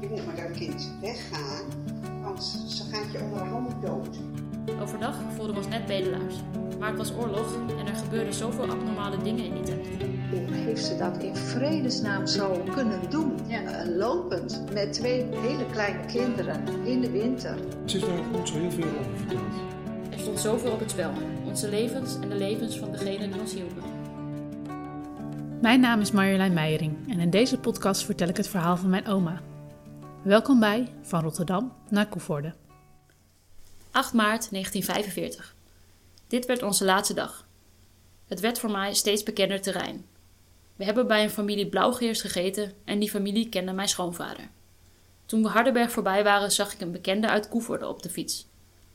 Je moet met dat kind weggaan, want ze gaat je onderhand dood. Overdag voelden we ons net bedelaars. Maar het was oorlog en er gebeurden zoveel abnormale dingen in die tijd. Hoe heeft ze dat in vredesnaam zo kunnen doen? Ja. Eh, lopend met twee hele kleine kinderen in de winter. Ze is daar niet zo heel veel over verteld. Er stond zoveel op het spel. Onze levens en de levens van degenen die ons hielpen. Mijn naam is Marjolein Meijering en in deze podcast vertel ik het verhaal van mijn oma. Welkom bij Van Rotterdam naar Koevoorde. 8 maart 1945. Dit werd onze laatste dag. Het werd voor mij steeds bekender terrein. We hebben bij een familie blauwgeers gegeten en die familie kende mijn schoonvader. Toen we Hardenberg voorbij waren, zag ik een bekende uit Koevoorde op de fiets.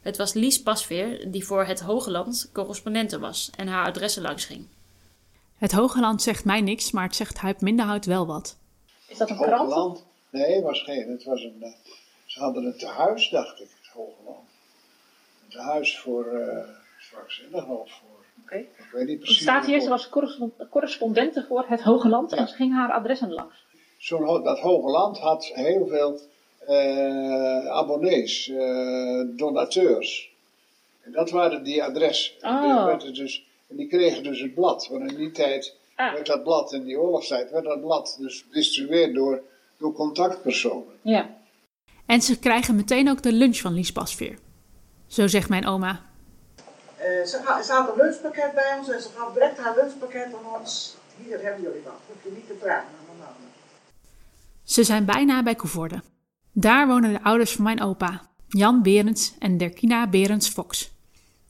Het was Lies Pasveer, die voor het Hoge Land correspondente was en haar adressen langs ging. Het Hoge Land zegt mij niks, maar het zegt Huip Minderhout wel wat. Is dat een Hoogland? Nee, het was geen. Het was een, eh, ze hadden een tehuis, dacht ik, het Hoogland. Een tehuis voor uh, zwakzinnigen of voor. Oké. Ik weet niet Het precies. staat hier, ze was correspon- correspondente voor het Hoge Land en ze ging haar adressen langs. Zo'n dat Hoge Land had heel veel eh, abonnees, donateurs. En dat waren die adressen. Oh. Die, werden dus, en die kregen dus het blad. Want in die tijd Ah. werd dat blad, in die oorlogstijd, werd dat blad dus gedistribueerd door, door contactpersonen. Ja. En ze krijgen meteen ook de lunch van Lies Pasveer. Zo zegt mijn oma. Eh, ze, ga- ze had een lunchpakket bij ons en ze gaf direct haar lunchpakket aan ons. Hier hebben jullie wat, hoef je niet te vragen aan een ander. Ze zijn bijna bij Koevoorde. Daar wonen de ouders van mijn opa, Jan Berends en Derkina Berends Fox.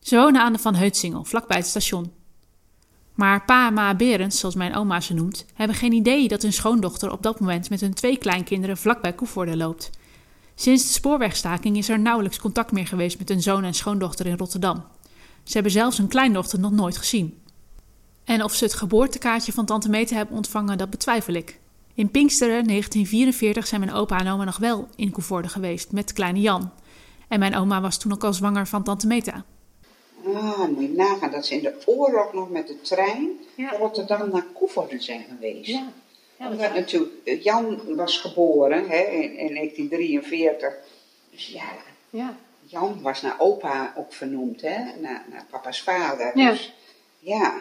Ze wonen aan de Van Heutsingel, vlakbij het station. Maar pa en ma Berends, zoals mijn oma ze noemt, hebben geen idee dat hun schoondochter op dat moment met hun twee kleinkinderen vlakbij Koevoorde loopt. Sinds de spoorwegstaking is er nauwelijks contact meer geweest met hun zoon en schoondochter in Rotterdam. Ze hebben zelfs hun kleindochter nog nooit gezien. En of ze het geboortekaartje van tante Meta hebben ontvangen, dat betwijfel ik. In Pinksteren 1944 zijn mijn opa en oma nog wel in Koevoorde geweest met kleine Jan. En mijn oma was toen ook al zwanger van tante Meta. Ah, moet je nagaan dat ze in de oorlog nog met de trein van Rotterdam naar Koevoorde zijn geweest. Ja. ja Omdat natuurlijk, eh, Jan was geboren hè, in, 1943. Dus ja, ja, Jan was naar opa ook vernoemd, hè, naar, naar papa's vader. Dus, ja.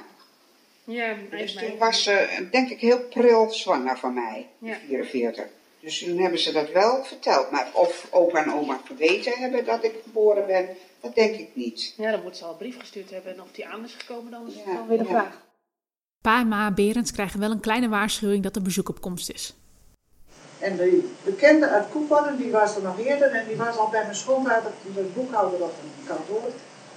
ja. dus toen was ze, denk ik, heel pril zwanger van mij, in 1944. Dus toen hebben ze dat wel verteld. Maar of opa en oma geweten hebben dat ik geboren ben, dat denk ik niet. Ja, dan moet ze al een brief gestuurd hebben en of die aan is gekomen, dan is Ja, dan weer de ja. vraag. Pa en ma Berends krijgen wel een kleine waarschuwing dat er bezoek op komst is. En de bekende uit Koepannen, die was er nog eerder en die was al bij mijn schoonvader, de boekhouder op een kantoor,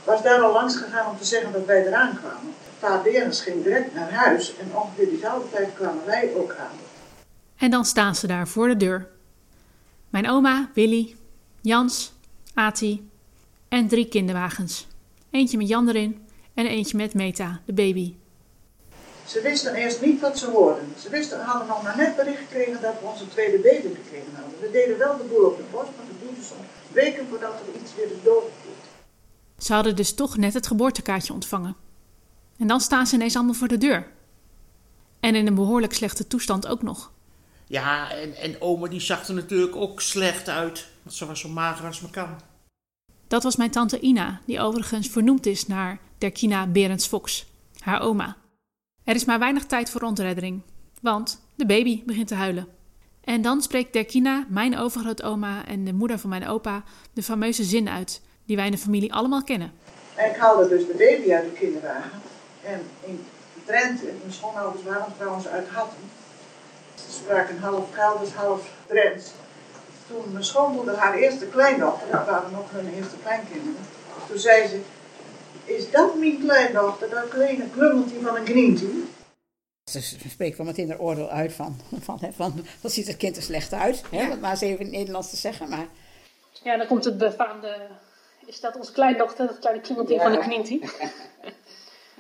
was daar al langs gegaan om te zeggen dat wij eraan kwamen. Pa Berens ging direct naar huis en ongeveer diezelfde tijd kwamen wij ook aan. En dan staan ze daar voor de deur. Mijn oma, Willy, Jans, Ati en drie kinderwagens. Eentje met Jan erin en eentje met Meta, de baby. Ze wisten eerst niet wat ze hoorden. Ze wisten, hadden nog maar net bericht gekregen dat we onze tweede baby gekregen hadden. We deden wel de boel op de borst, maar dat duurde soms weken voordat er iets weer is doodgevoerd. Ze hadden dus toch net het geboortekaartje ontvangen. En dan staan ze ineens allemaal voor de deur. En in een behoorlijk slechte toestand ook nog. Ja, en, en oma die zag er natuurlijk ook slecht uit. Want ze was zo mager als me kan. Dat was mijn tante Ina, die overigens vernoemd is naar Derkina Berends Fox, haar oma. Er is maar weinig tijd voor ontreddering, want de baby begint te huilen. En dan spreekt Derkina, mijn overgrootoma en de moeder van mijn opa, de fameuze zin uit, die wij in de familie allemaal kennen. En ik haalde dus de baby uit de kinderwagen. En in Drenthe, mijn schoonouders waren trouwens uit Hattem. Ze spraken half Gelders, half Drents. Toen mijn schoonmoeder haar eerste kleindochter, dat waren nog hun eerste kleinkinderen. Toen zei ze, is dat mijn kleindochter, dat kleine klummeltje van een grientje? Ze spreekt wel meteen haar oordeel uit van, van, hè, van wat ziet het kind er slecht uit. Hè? Om het maar eens even in het Nederlands te zeggen. Maar Ja, dan komt het befaamde, is dat onze kleindochter, dat kleine klingeltje Ja. van de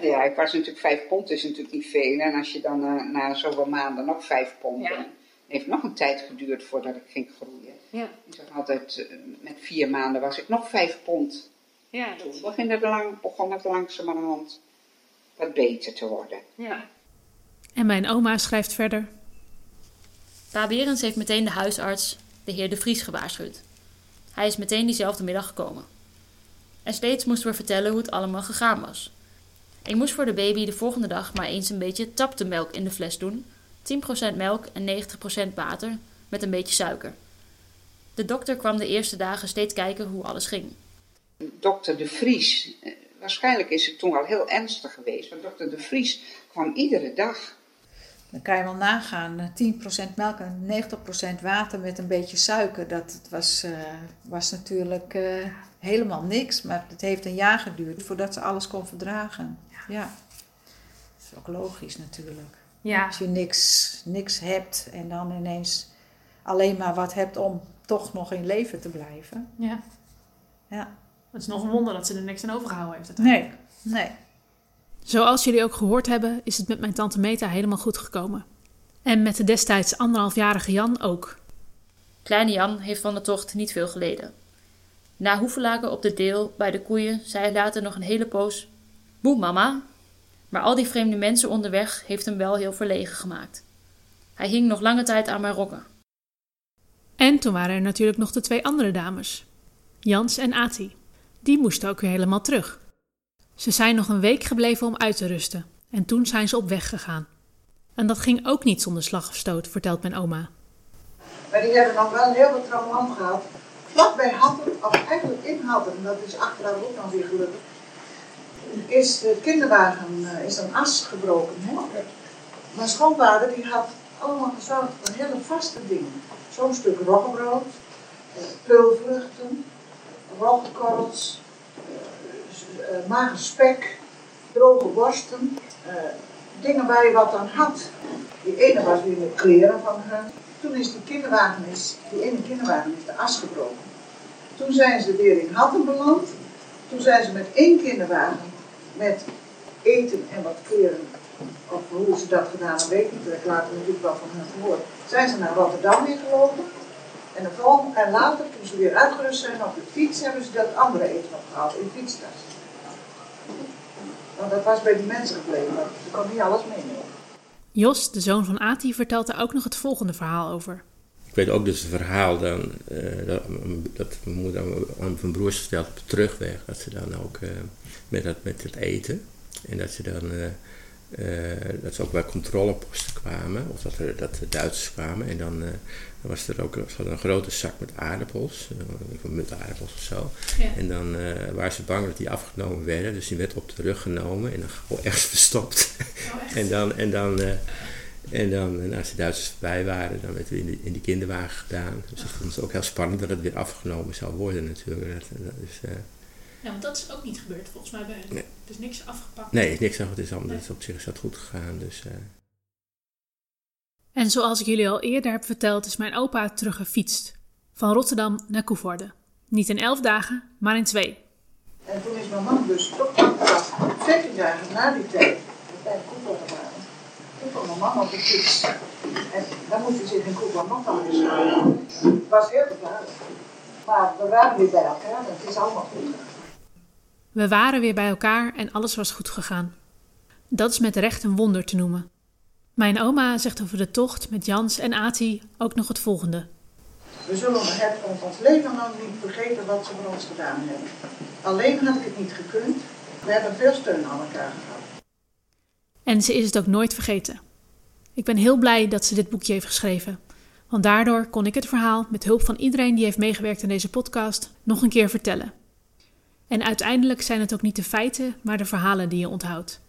Ja, ik was natuurlijk vijf pond, is natuurlijk niet veel. En als je dan eh, na zoveel maanden nog vijf pond. Ja. en Het heeft nog een tijd geduurd voordat ik ging groeien. Ja, Ik zeg altijd, eh, met vier maanden was ik nog vijf pond. ja, Toen dat, begon het, lang, begon het langzamerhand wat beter te worden. ja. En mijn oma schrijft verder. Pa Berends heeft meteen de huisarts de heer De Vries, gewaarschuwd. Hij is meteen diezelfde middag gekomen. En steeds moesten we vertellen hoe het allemaal gegaan was. Ik moest voor de baby de volgende dag maar eens een beetje taptemelk in de fles doen, 10% melk en 90% water met een beetje suiker. De dokter kwam de eerste dagen steeds kijken hoe alles ging. Dokter De Vries, eh, waarschijnlijk is het toen al heel ernstig geweest, want dokter De Vries kwam iedere dag. Dan kan je wel nagaan, eh, 10% melk en 90% water met een beetje suiker. Dat het was, eh, was natuurlijk eh, helemaal niks, maar het heeft een jaar geduurd voordat ze alles kon verdragen. Ja, dat is ook logisch natuurlijk. Ja. Als je niks, niks hebt en dan ineens alleen maar wat hebt om toch nog in leven te blijven. Ja. Ja. Het is nog een wonder dat ze er niks aan overgehouden heeft. Nee, nee. Zoals jullie ook gehoord hebben, is het met mijn tante Meta helemaal goed gekomen. En met de destijds anderhalfjarige Jan ook. Kleine Jan heeft van de tocht niet veel geleden. Na hoefelaken op de deel bij de koeien zei hij later nog een hele poos: Boe, mama. Maar al die vreemde mensen onderweg heeft hem wel heel verlegen gemaakt. Hij hing nog lange tijd aan mijn rokken. En toen waren er natuurlijk nog de twee andere dames, Jans en Ati. Die moesten ook weer helemaal terug. Ze zijn nog een week gebleven om uit te rusten en toen zijn ze op weg gegaan. En dat ging ook niet zonder slag of stoot, vertelt mijn oma. Maar die hebben nog wel heel wat tramlam gehad. Vlakbij Hatten, of eigenlijk in Hatten, dat is achteraf ook nog weer gelukkig, is de kinderwagen eh, is een as gebroken. Hè? Mijn schoonvader die had allemaal gezorgd voor hele vaste dingen. Zo'n stuk roggebrood, eh, peulvruchten, roggekorrels, eh, mager spek, droge worsten, dingen waar je wat aan had. Die ene was weer met kleren van hun. Toen is die kinderwagen, is, die ene kinderwagen is de as gebroken. Toen zijn ze weer in Hatten beland. Toen zijn ze met één kinderwagen met eten en wat kleren, of hoe ze dat gedaan hebben, weet ik niet, ik later natuurlijk wel van hen gehoord, zijn ze naar Rotterdam weer gelopen. En, de en later, toen ze weer uitgerust zijn op de fiets, hebben ze dat andere eten opgehaald in fietstas. Want dat was bij die mensen gebleven, ze kon niet alles meenemen. Jos, de zoon van Ati, vertelt er ook nog het volgende verhaal over. Ik weet ook dus het verhaal dan, eh, dat, dat mijn moeder aan, mijn broers vertelt op de terugweg. Dat ze dan ook eh, met, dat, met het eten. En dat ze dan eh, dat ze ook bij controleposten kwamen. Of dat, er, dat de Duitsers kwamen. En dan, was er ook een grote zak met aardappels. Uh, van aardappels of zo. Ja. En dan waren ze bang dat die afgenomen werden. Dus die werd op de rug genomen. En dan gewoon ergens verstopt. en dan... En dan en dan, en als de Duitsers voorbij waren, dan werd het in, de, in die kinderwagen gedaan. Dus dat vonden ze ook heel spannend dat het weer afgenomen zou worden natuurlijk. Dat, dat is, eh, Ja, want dat is ook niet gebeurd volgens mij bij hen. Nee. Het is niks afgepakt. nee, niks aan. Het is allemaal het is op zich is dat goed gegaan. Dus, eh, En zoals ik jullie al eerder heb verteld, is mijn opa teruggefietst. Van Rotterdam naar Koevoorde. Niet in elf dagen, maar in twee. En toen is mijn man dus toch teruggebracht, 14 dagen na die tijd, in Koevoorde waren. Toen kwam mijn man op de. En dan moest hij zich in eens houden. Het was heel gevaarlijk. Maar we waren weer bij elkaar en het is allemaal goed. We waren weer bij elkaar en alles was goed gegaan. Dat is met recht een wonder te noemen. Mijn oma zegt over de tocht met Jans en Ati ook nog het volgende. We zullen het ons leven lang niet vergeten wat ze voor ons gedaan hebben. Alleen had ik het niet gekund. We hebben veel steun aan elkaar gehad. En ze is het ook nooit vergeten. Ik ben heel blij dat ze dit boekje heeft geschreven. Want daardoor kon ik het verhaal met hulp van iedereen die heeft meegewerkt aan deze podcast nog een keer vertellen. En uiteindelijk zijn het ook niet de feiten, maar de verhalen die je onthoudt.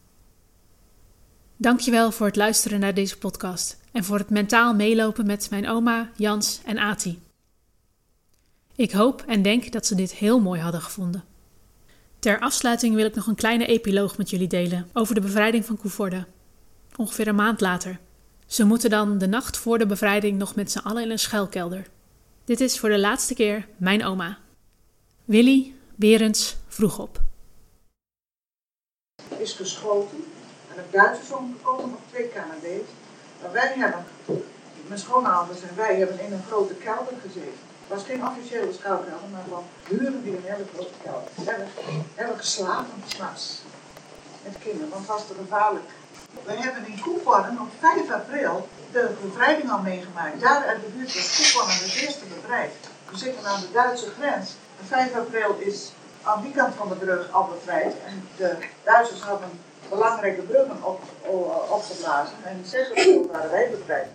Dankjewel voor het luisteren naar deze podcast en voor het mentaal meelopen met mijn oma, Jans en Ati. Ik hoop en denk dat ze dit heel mooi hadden gevonden. Ter afsluiting wil ik nog een kleine epiloog met jullie delen over de bevrijding van Koevoorde. Ongeveer een maand later. Ze moeten dan de nacht voor de bevrijding nog met z'n allen in een schuilkelder. Dit is voor de laatste keer mijn oma. Willy Berends vroeg op. is geschoten en de Duitsers omgekomen, nog twee Canadezen. Maar wij hebben, mijn schoonouders en wij hebben in een grote kelder gezeten. Het was geen officiële schuilkelder, maar van huren die een hele grote kelder. We hebben, hebben geslapen s'nachts met kinderen, want het was te gevaarlijk. We hebben in Koevoorn op 5 april de bevrijding al meegemaakt. Daar uit de buurt was Koevoorn het eerste bevrijd. We zitten aan de Duitse grens. En 5 april is aan die kant van de brug al bevrijd. En de Duitsers hadden belangrijke bruggen op, opgeblazen. En 6 april waren wij bevrijd.